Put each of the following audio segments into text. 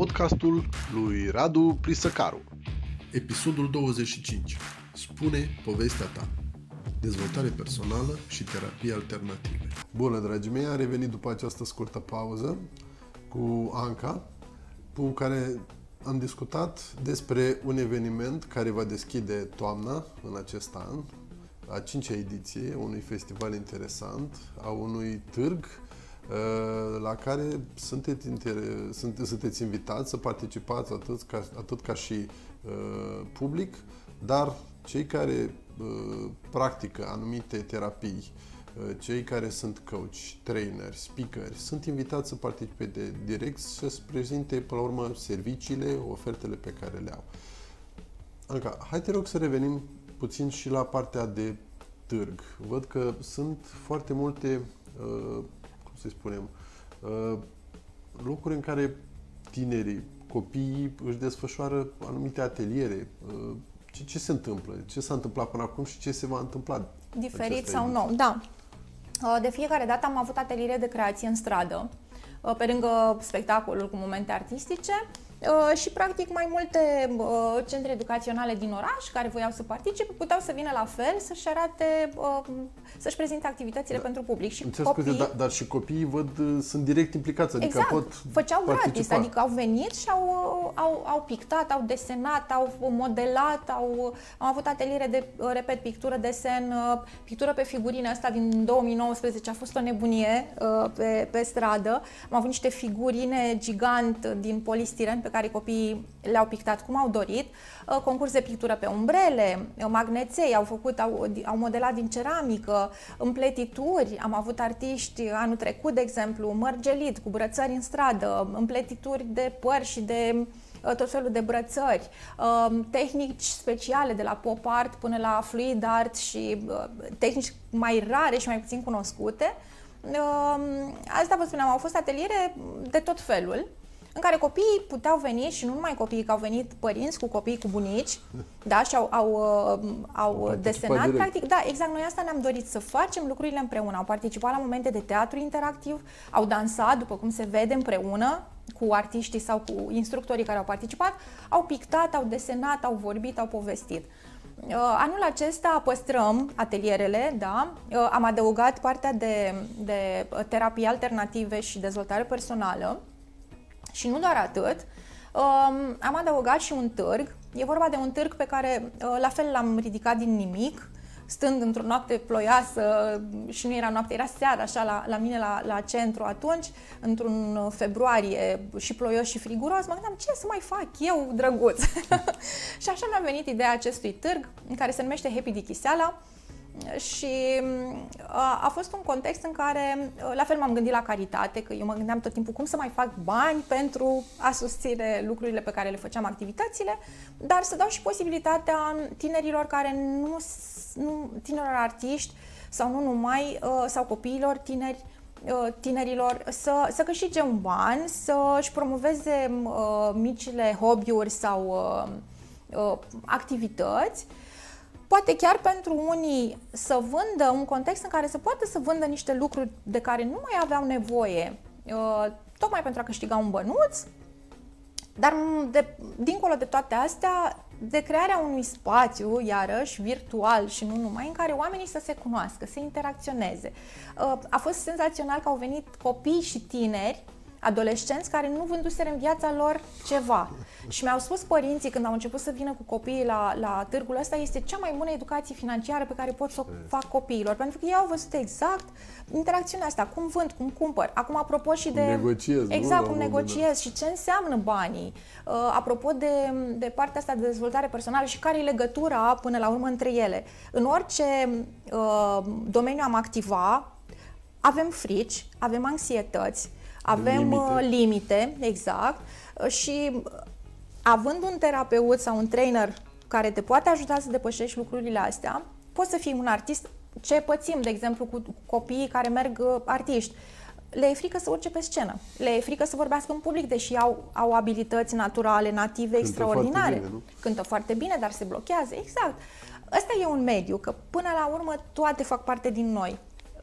podcastul lui Radu Prisăcaru. Episodul 25. Spune povestea ta. Dezvoltare personală și terapie alternative. Bună, dragii mei, am revenit după această scurtă pauză cu Anca, cu care am discutat despre un eveniment care va deschide toamna în acest an, a cincea ediție, unui festival interesant, a unui târg uh, la care sunteți, inter- sunteți invitați să participați atât ca, atât ca și uh, public, dar cei care uh, practică anumite terapii, uh, cei care sunt coach, trainer, speakeri, sunt invitați să participe de direct și să-ți prezinte, până la urmă, serviciile, ofertele pe care le au. Anca, hai te rog să revenim puțin și la partea de târg. Văd că sunt foarte multe, uh, cum să spunem, uh, locuri în care tinerii, copiii își desfășoară anumite ateliere. Uh, ce, ce se întâmplă? Ce s-a întâmplat până acum și ce se va întâmpla? Diferit sau nou, da. Uh, de fiecare dată am avut ateliere de creație în stradă, uh, pe lângă spectacolul cu momente artistice Uh, și practic mai multe uh, centre educaționale din oraș care voiau să participe puteau să vină la fel să-și arate, uh, să-și prezinte activitățile da. pentru public. Și copii... scuze, dar, dar și copiii văd, sunt direct implicați, adică exact. pot făceau participa. gratis, adică au venit și au, au, au pictat, au desenat, au modelat, au, am avut ateliere de, repet, pictură, desen, pictură pe figurine, asta din 2019 a fost o nebunie pe, pe stradă. Am avut niște figurine gigant din polistiren pe care copiii le-au pictat cum au dorit, uh, concurs de pictură pe umbrele, uh, magneței, au făcut, au, au modelat din ceramică, împletituri, am avut artiști anul trecut, de exemplu, mărgelit cu brățări în stradă, împletituri de păr și de uh, tot felul de brățări, tehnici speciale de la pop art până la fluid art și tehnici mai rare și mai puțin cunoscute. Asta vă spuneam, au fost ateliere de tot felul în care copiii puteau veni și nu numai copiii, că au venit părinți cu copii, cu bunici, da, și au, au, uh, au, au desenat, direct. practic, da, exact, noi asta ne-am dorit, să facem lucrurile împreună. Au participat la momente de teatru interactiv, au dansat, după cum se vede, împreună, cu artiștii sau cu instructorii care au participat, au pictat, au desenat, au vorbit, au povestit. Uh, anul acesta păstrăm atelierele, da? Uh, am adăugat partea de, de terapii alternative și dezvoltare personală și nu doar atât, um, am adăugat și un târg. E vorba de un târg pe care uh, la fel l-am ridicat din nimic, stând într-o noapte ploioasă și nu era noapte, era seara așa la, la mine la, la centru atunci, într-un februarie și ploios și friguros, mă gândeam ce să mai fac eu drăguț. și așa mi-a venit ideea acestui târg, în care se numește Happy Dichiseala, și a, a fost un context în care, la fel m-am gândit la caritate, că eu mă gândeam tot timpul cum să mai fac bani pentru a susține lucrurile pe care le făceam, activitățile, dar să dau și posibilitatea tinerilor care nu, nu tinerilor artiști sau nu numai, sau copiilor tineri, tinerilor să, să câștige un ban, să își promoveze uh, micile hobby-uri sau uh, uh, activități poate chiar pentru unii să vândă un context în care să poată să vândă niște lucruri de care nu mai aveau nevoie, uh, tocmai pentru a câștiga un bănuț, dar de, dincolo de toate astea, de crearea unui spațiu, iarăși, virtual și nu numai, în care oamenii să se cunoască, să interacționeze. Uh, a fost senzațional că au venit copii și tineri adolescenți care nu vânduseră în viața lor ceva. Și mi-au spus părinții când au început să vină cu copiii la, la târgul ăsta, este cea mai bună educație financiară pe care pot să o fac copiilor. Pentru că ei au văzut exact interacțiunea asta, cum vând, cum cumpăr. Acum, apropo și de... Negociez, exact, cum negociez și ce înseamnă banii. Uh, apropo de, de partea asta de dezvoltare personală și care e legătura până la urmă între ele. În orice uh, domeniu am activa, avem frici, avem anxietăți, avem limite, uh, limite exact, uh, și uh, având un terapeut sau un trainer care te poate ajuta să depășești lucrurile astea, poți să fii un artist. Ce pățim, de exemplu, cu copiii care merg artiști? Le e frică să urce pe scenă, le e frică să vorbească în public, deși au, au abilități naturale, native, Cântă extraordinare. Foarte bine, nu? Cântă foarte bine, dar se blochează, exact. Ăsta e un mediu, că până la urmă toate fac parte din noi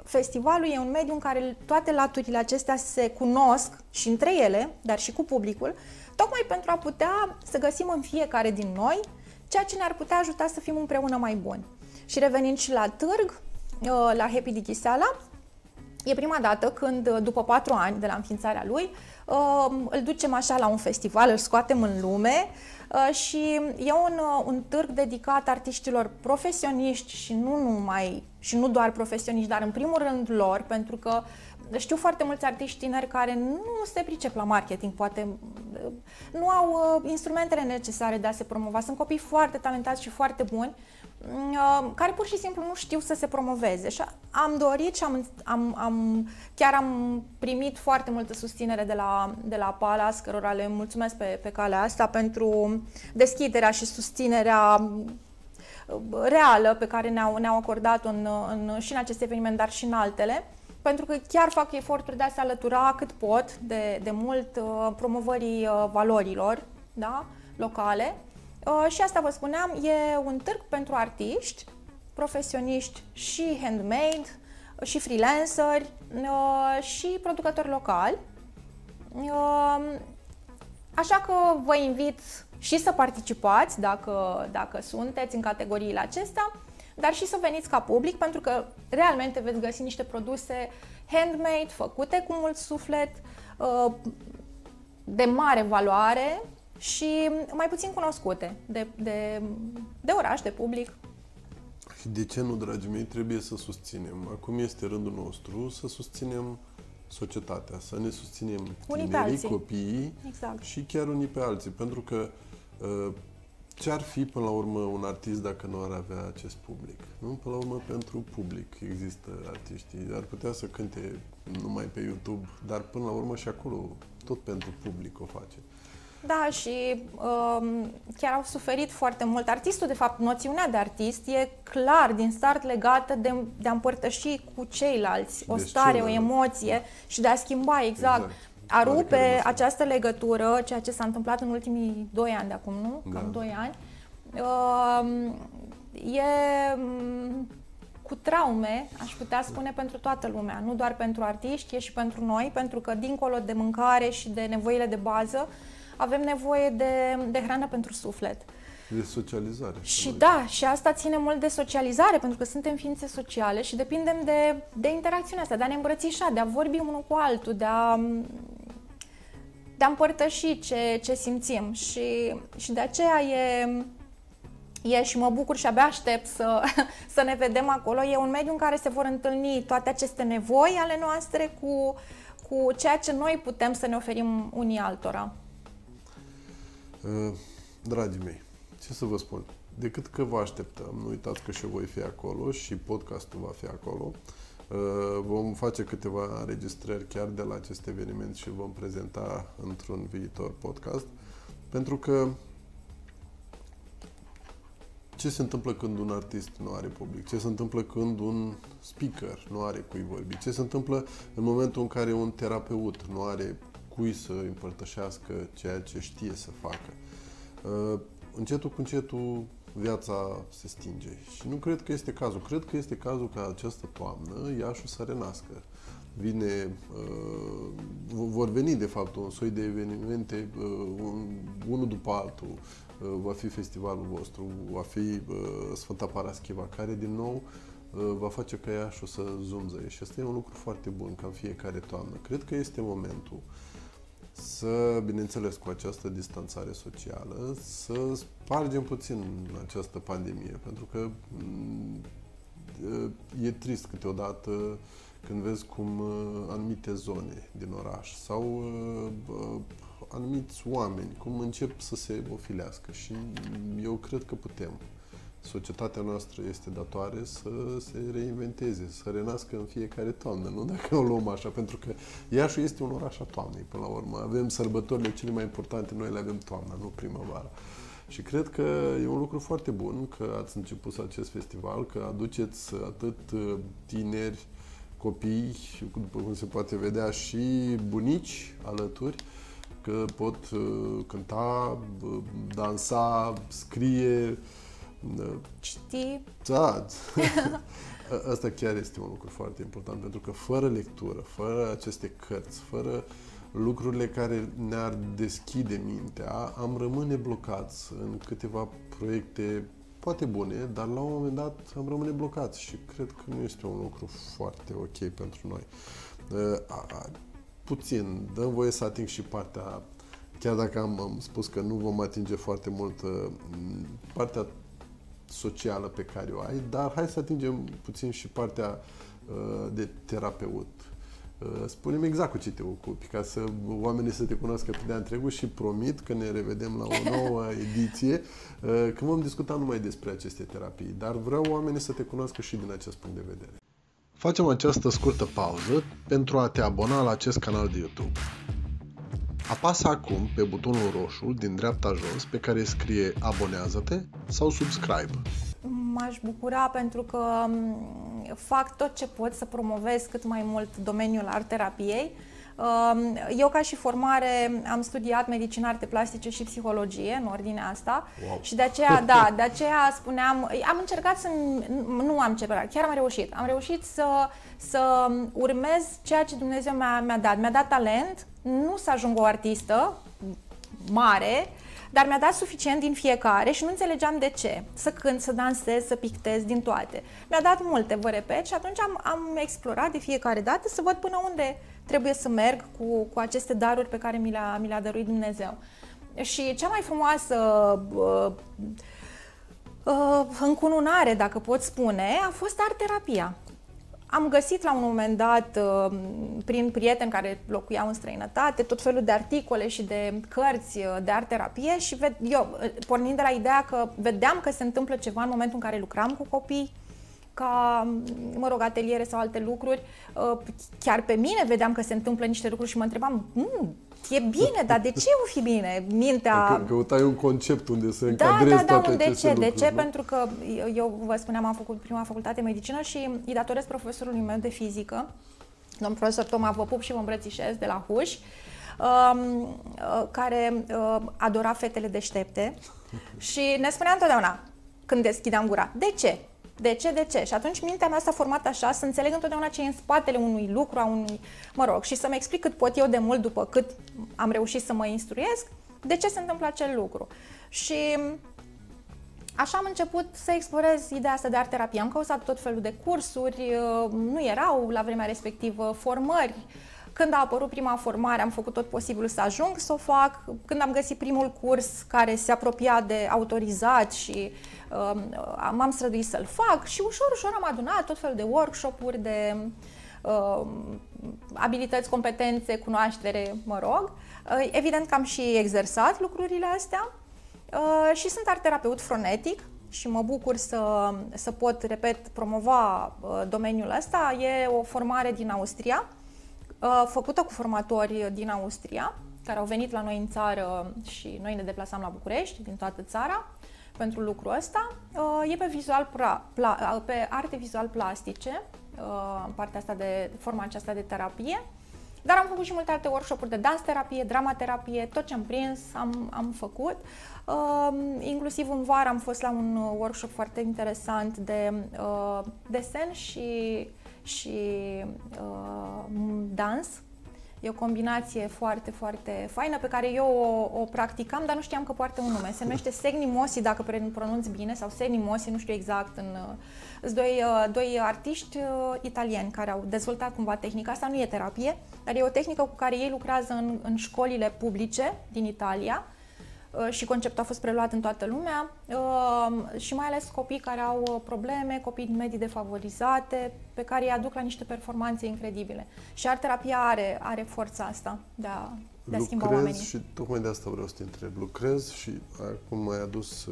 festivalul e un mediu în care toate laturile acestea se cunosc și între ele, dar și cu publicul, tocmai pentru a putea să găsim în fiecare din noi ceea ce ne-ar putea ajuta să fim împreună mai buni. Și revenind și la târg, uh, la Happy Dichiseala, e prima dată când, uh, după patru ani de la înființarea lui, uh, îl ducem așa la un festival, îl scoatem în lume și e un, un târg dedicat artiștilor profesioniști și nu numai, și nu doar profesioniști, dar în primul rând lor, pentru că știu foarte mulți artiști tineri care nu se pricep la marketing, poate nu au instrumentele necesare de a se promova. Sunt copii foarte talentați și foarte buni, Uh, care pur și simplu nu știu să se promoveze. Și am dorit și am, am, am, chiar am primit foarte multă susținere de la, de la Palas, cărora le mulțumesc pe, pe calea asta pentru deschiderea și susținerea uh, reală pe care ne-au, ne-au acordat în, în, și în acest eveniment, dar și în altele pentru că chiar fac eforturi de a se alătura cât pot de, de mult uh, promovării valorilor da, locale Uh, și asta vă spuneam, e un târg pentru artiști, profesioniști și handmade, uh, și freelanceri, uh, și producători locali. Așa că vă invit și să participați dacă, dacă sunteți în categoriile acestea, dar și să veniți ca public, pentru că realmente veți găsi niște produse handmade, făcute cu mult suflet, de mare valoare și mai puțin cunoscute de, de, de oraș, de public. Și de ce nu, dragii mei, trebuie să susținem? Acum este rândul nostru să susținem societatea, să ne susținem tinerii, copiii exact. și chiar unii pe alții. Pentru că uh, ce ar fi până la urmă un artist dacă nu ar avea acest public? Nu? Până la urmă pentru public există artiștii. Ar putea să cânte numai pe YouTube, dar până la urmă și acolo tot pentru public o face. Da, și um, chiar au suferit foarte mult. Artistul, de fapt, noțiunea de artist e clar din start legată de, de a împărtăși cu ceilalți o stare, o emoție și de a schimba exact. exact. A rupe această legătură, ceea ce s-a întâmplat în ultimii doi ani de acum, nu? Da. Cam doi ani. Uh, e um, cu traume, aș putea spune, pentru toată lumea, nu doar pentru artiști, e și pentru noi, pentru că dincolo de mâncare și de nevoile de bază, avem nevoie de, de hrană pentru suflet. De socializare. Și da, și asta ține mult de socializare, pentru că suntem ființe sociale și depindem de, de interacțiunea asta, de a ne îmbrățișa, de a vorbi unul cu altul, de a, de a împărtăși ce, ce simțim. Și, și de aceea e, e și mă bucur și abia aștept să, să ne vedem acolo. E un mediu în care se vor întâlni toate aceste nevoi ale noastre cu, cu ceea ce noi putem să ne oferim unii altora. Uh, dragii mei, ce să vă spun? Decât că vă așteptăm, nu uitați că și voi fi acolo și podcastul va fi acolo. Uh, vom face câteva înregistrări chiar de la acest eveniment și vom prezenta într-un viitor podcast. Pentru că ce se întâmplă când un artist nu are public? Ce se întâmplă când un speaker nu are cui vorbi? Ce se întâmplă în momentul în care un terapeut nu are cui să împărtășească ceea ce știe să facă. Uh, încetul cu încetul viața se stinge și nu cred că este cazul. Cred că este cazul ca această toamnă Iașu să renască. Vine, uh, vor veni de fapt un soi de evenimente, uh, un, unul după altul. Uh, va fi festivalul vostru, va fi uh, Sfânta Paraschiva, care din nou uh, va face ca Iașu să zumzăie. Și asta e un lucru foarte bun, ca în fiecare toamnă. Cred că este momentul să, bineînțeles, cu această distanțare socială, să spargem puțin această pandemie, pentru că mm, e trist câteodată când vezi cum uh, anumite zone din oraș sau uh, anumiți oameni cum încep să se ofilească și eu cred că putem societatea noastră este datoare să se reinventeze, să renască în fiecare toamnă, nu dacă o luăm așa, pentru că Iașu este un oraș a toamnei, până la urmă. Avem sărbătorile cele mai importante, noi le avem toamna, nu primăvara. Și cred că e un lucru foarte bun că ați început acest festival, că aduceți atât uh, tineri, copii, după cum se poate vedea, și bunici alături, că pot uh, cânta, dansa, scrie, Știi? Da. Asta chiar este un lucru foarte important, pentru că fără lectură, fără aceste cărți, fără lucrurile care ne-ar deschide mintea, am rămâne blocați în câteva proiecte poate bune, dar la un moment dat am rămâne blocați și cred că nu este un lucru foarte ok pentru noi. Puțin, dăm voie să ating și partea, chiar dacă am, am spus că nu vom atinge foarte mult partea socială pe care o ai, dar hai să atingem puțin și partea uh, de terapeut. Uh, spune exact cu ce te ocupi, ca să oamenii să te cunoască pe de întregul și promit că ne revedem la o nouă ediție, uh, când vom discuta numai despre aceste terapii, dar vreau oamenii să te cunoască și din acest punct de vedere. Facem această scurtă pauză pentru a te abona la acest canal de YouTube. Apasă acum pe butonul roșu din dreapta jos pe care scrie abonează-te sau subscribe. M-aș bucura pentru că fac tot ce pot să promovez cât mai mult domeniul art terapiei. Eu ca și formare am studiat medicină arte plastice și psihologie în ordinea asta wow. și de aceea, da, de aceea spuneam, am încercat să, nu am ce chiar am reușit, am reușit să, să urmez ceea ce Dumnezeu mi-a, mi-a dat. Mi-a dat talent, nu să ajung o artistă mare, dar mi-a dat suficient din fiecare și nu înțelegeam de ce. Să cânt, să dansez, să pictez, din toate. Mi-a dat multe, vă repet, și atunci am, am explorat de fiecare dată să văd până unde trebuie să merg cu, cu aceste daruri pe care mi le-a, mi le-a dăruit Dumnezeu. Și cea mai frumoasă uh, uh, încununare, dacă pot spune, a fost art terapia. Am găsit la un moment dat, uh, prin prieteni care locuiau în străinătate, tot felul de articole și de cărți uh, de art-terapie și eu, uh, pornind de la ideea că vedeam că se întâmplă ceva în momentul în care lucram cu copii, ca, mă rog, ateliere sau alte lucruri, chiar pe mine vedeam că se întâmplă niște lucruri și mă întrebam, mm, e bine, dar de ce o fi bine? Mintea... Că, căutai un concept unde să încadrezi da, da, da, toate de ce? Lucruri, de ce? Nu? Pentru că eu vă spuneam, am făcut prima facultate de medicină și îi datorez profesorului meu de fizică, domnul profesor Toma, vă pup și vă îmbrățișez de la Huș, um, uh, care uh, adora fetele deștepte și ne spunea întotdeauna când deschideam gura, de ce? De ce, de ce? Și atunci mintea mea s-a format așa, să înțeleg întotdeauna ce e în spatele unui lucru, a unui, mă rog, și să-mi explic cât pot eu de mult după cât am reușit să mă instruiesc, de ce se întâmplă acel lucru. Și Așa am început să explorez ideea asta de art terapie. Am cauzat tot felul de cursuri, nu erau la vremea respectivă formări. Când a apărut prima formare, am făcut tot posibilul să ajung să o fac. Când am găsit primul curs care se apropia de autorizat și uh, m-am străduit să-l fac și ușor, ușor am adunat tot felul de workshop-uri, de uh, abilități, competențe, cunoaștere, mă rog. Uh, evident că am și exersat lucrurile astea uh, și sunt art terapeut fronetic și mă bucur să, să pot, repet, promova uh, domeniul ăsta. E o formare din Austria, uh, făcută cu formatori din Austria, care au venit la noi în țară și noi ne deplasam la București, din toată țara pentru lucrul ăsta. Uh, e pe, vizual pra, pla, uh, pe arte vizual plastice, uh, partea asta de forma aceasta de terapie. Dar am făcut și multe alte workshop-uri de dans terapie, drama terapie, tot ce am prins am, am făcut. Uh, inclusiv în vară am fost la un workshop foarte interesant de uh, desen și, și uh, dans E o combinație foarte, foarte faină pe care eu o, o practicam, dar nu știam că poartă un nume. Se numește Segnimosi, dacă pronunț bine, sau Segnimosi, nu știu exact. În, sunt doi, uh, doi artiști uh, italieni care au dezvoltat cumva tehnica asta. Nu e terapie, dar e o tehnică cu care ei lucrează în, în școlile publice din Italia Uh, și conceptul a fost preluat în toată lumea uh, și mai ales copii care au uh, probleme, copii din medii defavorizate, pe care îi aduc la niște performanțe incredibile. Și art terapia are, are forța asta de a, de a schimba Lucrez oamenii. și tocmai de asta vreau să te întreb. Lucrez și acum ai adus,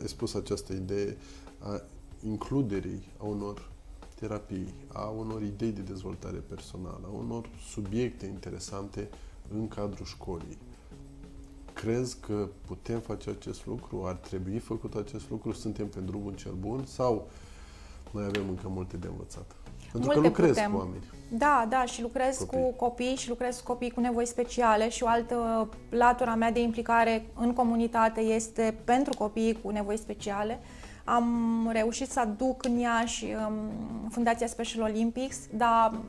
ai spus această idee a includerii a unor terapii, a unor idei de dezvoltare personală, a unor subiecte interesante în cadrul școlii. Crezi că putem face acest lucru? Ar trebui făcut acest lucru? Suntem pe drumul cel bun? Sau mai avem încă multe de învățat? Pentru multe că lucrezi putem. cu oameni. Da, da, și lucrez Copii. cu copii și lucrez cu copii cu nevoi speciale și o altă latura mea de implicare în comunitate este pentru copii cu nevoi speciale. Am reușit să aduc în Iași um, Fundația Special Olympics, dar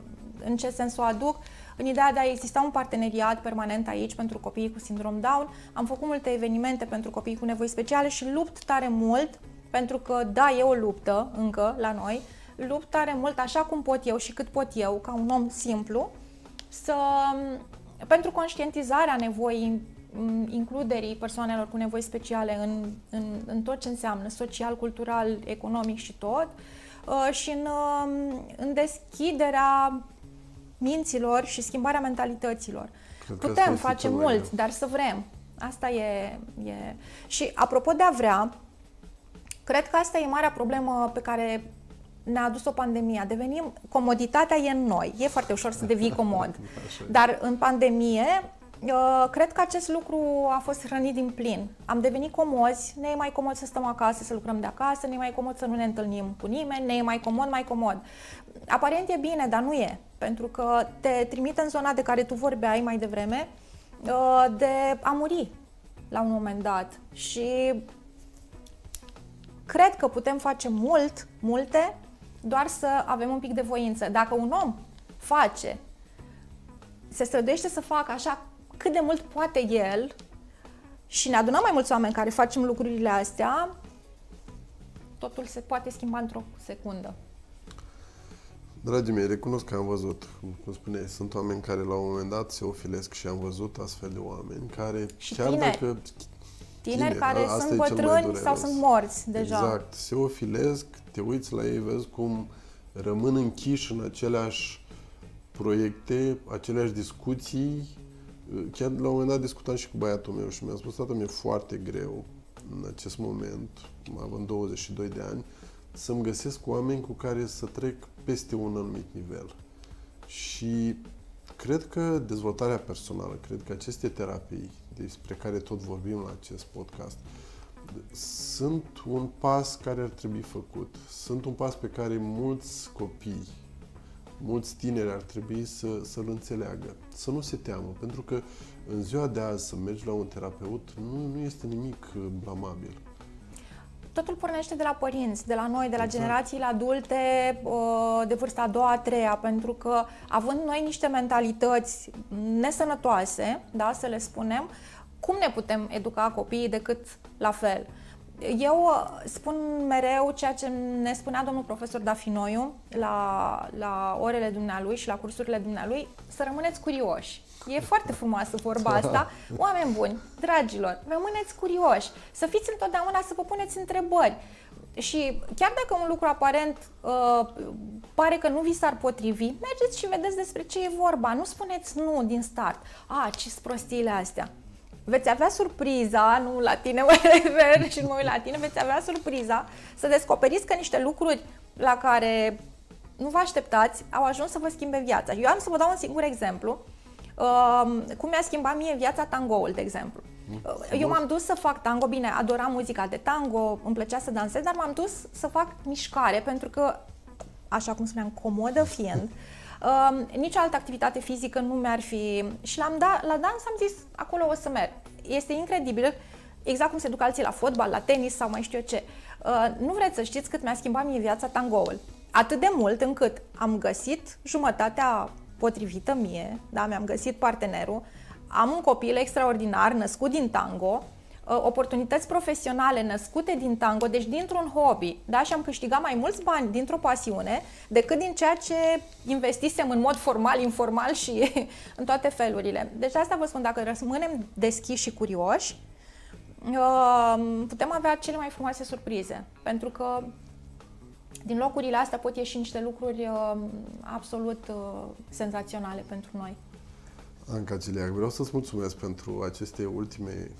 în ce sens o aduc? În ideea de a exista un parteneriat permanent aici pentru copiii cu sindrom Down. Am făcut multe evenimente pentru copii cu nevoi speciale și lupt tare mult, pentru că da, e o luptă încă la noi, lupt tare mult așa cum pot eu și cât pot eu, ca un om simplu, să, pentru conștientizarea nevoii m, includerii persoanelor cu nevoi speciale în, în, în tot ce înseamnă social, cultural, economic și tot, uh, și în, uh, în deschiderea minților și schimbarea mentalităților. Cred că asta Putem este face cel mai mult, greu. dar să vrem. Asta e, e... Și apropo de a vrea, cred că asta e marea problemă pe care ne-a adus-o pandemia. Devenim, comoditatea e în noi. E foarte ușor să devii comod. Așa e. Dar în pandemie, uh, cred că acest lucru a fost hrănit din plin. Am devenit comozi, ne e mai comod să stăm acasă, să lucrăm de acasă, ne e mai comod să nu ne întâlnim cu nimeni, ne e mai comod, mai comod. Aparent e bine, dar nu e. Pentru că te trimite în zona de care tu vorbeai mai devreme, uh, de a muri la un moment dat. Și cred că putem face mult, multe, doar să avem un pic de voință. Dacă un om face, se străduiește să facă așa cât de mult poate el și ne adunăm mai mulți oameni care facem lucrurile astea, totul se poate schimba într-o secundă. Dragii mei, recunosc că am văzut, cum spuneai, sunt oameni care la un moment dat se ofilesc și am văzut astfel de oameni care Și chiar tineri. dacă Tineri care asta sunt e cel mai bătrâni dureros. sau sunt morți deja. Exact, se ofilesc, te uiți la ei, vezi cum rămân închiși în aceleași proiecte, aceleași discuții. Chiar la un moment dat discutam și cu băiatul meu și mi-a spus, tată, mi-e foarte greu în acest moment, având 22 de ani, să-mi găsesc oameni cu care să trec peste un anumit nivel. Și cred că dezvoltarea personală, cred că aceste terapii despre care tot vorbim la acest podcast, sunt un pas care ar trebui făcut. Sunt un pas pe care mulți copii, mulți tineri ar trebui să, să-l înțeleagă. Să nu se teamă, pentru că în ziua de azi să mergi la un terapeut nu, nu este nimic uh, blamabil. Totul pornește de la părinți, de la noi, de la Exact. generațiile adulte uh, de vârsta a doua, a treia, pentru că având noi niște mentalități nesănătoase, da, să le spunem, cum ne putem educa copiii decât la fel? Eu uh, spun mereu ceea ce ne spunea domnul profesor Dafinoiu la, la orele dumnealui și la cursurile dumnealui, să rămâneți curioși. E foarte frumoasă vorba asta. Oameni buni, dragilor, rămâneți curioși, să fiți întotdeauna să vă puneți întrebări. Și chiar dacă un lucru aparent uh, pare că nu vi s-ar potrivi, mergeți și vedeți despre ce e vorba. Nu spuneți nu din start. A, ce prostiile astea. Veți avea surpriza, nu la tine mă refer și nu la tine, veți avea surpriza să descoperiți că niște lucruri la care nu vă așteptați au ajuns să vă schimbe viața. Eu am să vă dau un singur exemplu. Uh, cum mi-a schimbat mie viața tangoul, de exemplu. Uh, Eu m-am dus să fac tango, bine, adoram muzica de tango, îmi plăcea să dansez, dar m-am dus să fac mișcare pentru că, așa cum spuneam, comodă fiind, uh, nicio altă activitate fizică nu mi-ar fi... Și l-am dat, la dans am zis, acolo o să merg. Este incredibil, exact cum se duc alții la fotbal, la tenis sau mai știu eu ce. Uh, nu vreți să știți cât mi-a schimbat mie viața tangoul. Atât de mult încât am găsit jumătatea potrivită mie, da, mi-am găsit partenerul, am un copil extraordinar născut din tango, uh, oportunități profesionale născute din tango, deci dintr-un hobby, da, și am câștigat mai mulți bani dintr-o pasiune decât din ceea ce investisem în mod formal, informal și în toate felurile. Deci asta vă spun, dacă rămânem deschiși și curioși, uh, putem avea cele mai frumoase surprize, pentru că din locurile astea pot ieși niște lucruri uh, absolut uh, senzaționale pentru noi. Anca Ciliac, vreau să-ți mulțumesc pentru aceste ultime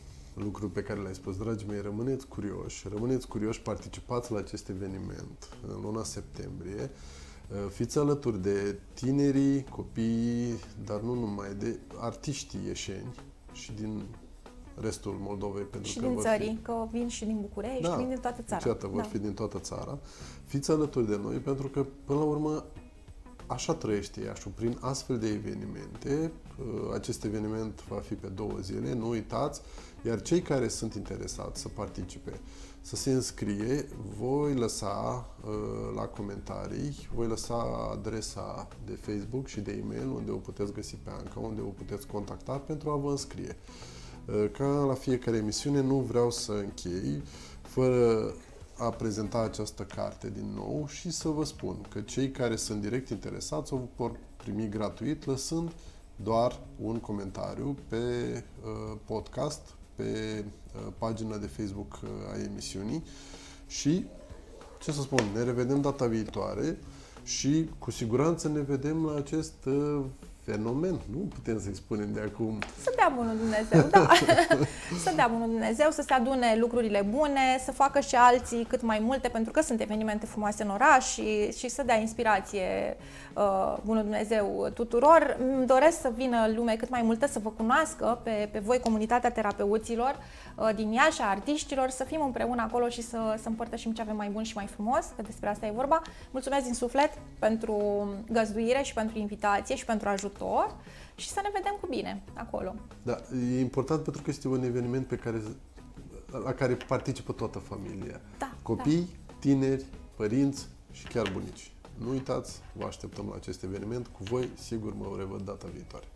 lucruri pe care le-ai spus. Dragii mei, rămâneți curioși, rămâneți curioși, participați la acest eveniment în luna septembrie. Fiți alături de tinerii, copiii, dar nu numai, de artiștii ieșeni și din restul Moldovei. Pentru Și că din vor țării, că vin și din București, Da. vin din toată țara. Deci, iată, vor Da. fi din toată țara. Fiți alături de noi pentru că, până la urmă, așa trăiește Iașu, prin astfel de evenimente. Uh, acest eveniment va fi pe două zile, nu uitați, iar cei care sunt interesați să participe, să se înscrie, voi lăsa uh, la comentarii, voi lăsa adresa de Facebook și de e-mail unde o puteți găsi pe Anca, unde o puteți contacta pentru a vă înscrie. Ca la fiecare emisiune, nu vreau să închei fără a prezenta această carte din nou și să vă spun că cei care sunt direct interesați o vor primi gratuit lăsând doar un comentariu pe uh, podcast, pe uh, pagina de Facebook uh, a emisiunii. Și ce să spun, ne revedem data viitoare și cu siguranță ne vedem la acest uh, fenomen, nu putem să-i spunem de acum. Să dea bunul Dumnezeu, da. să dea bunul Dumnezeu, să se adune lucrurile bune, să facă și alții cât mai multe, pentru că sunt evenimente frumoase în oraș și, și să dea inspirație uh, bunul Dumnezeu tuturor. Îmi doresc să vină lume cât mai multă, să vă cunoască pe, pe voi, comunitatea terapeuților uh, din Iași, a artiștilor, să fim împreună acolo și să, să împărtășim ce avem mai bun și mai frumos, că despre asta e vorba. Mulțumesc din suflet pentru găzduire și pentru invitație și pentru ajutor ajutor și să ne vedem cu bine acolo. Da, e important pentru că este un eveniment pe care, la care participă toată familia. Da, Copii, da. tineri, părinți și chiar bunici. Nu uitați, vă așteptăm la acest eveniment. Cu voi, sigur, mă revăd data viitoare.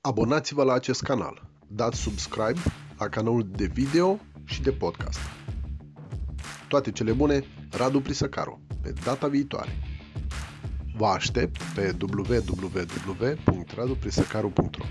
Abonați-vă la acest canal. Dați subscribe la canalul de video și de podcast. Toate cele bune, Radu Prisăcaru. Pe data viitoare! Vă aștept pe www.raduprisăcaru.ro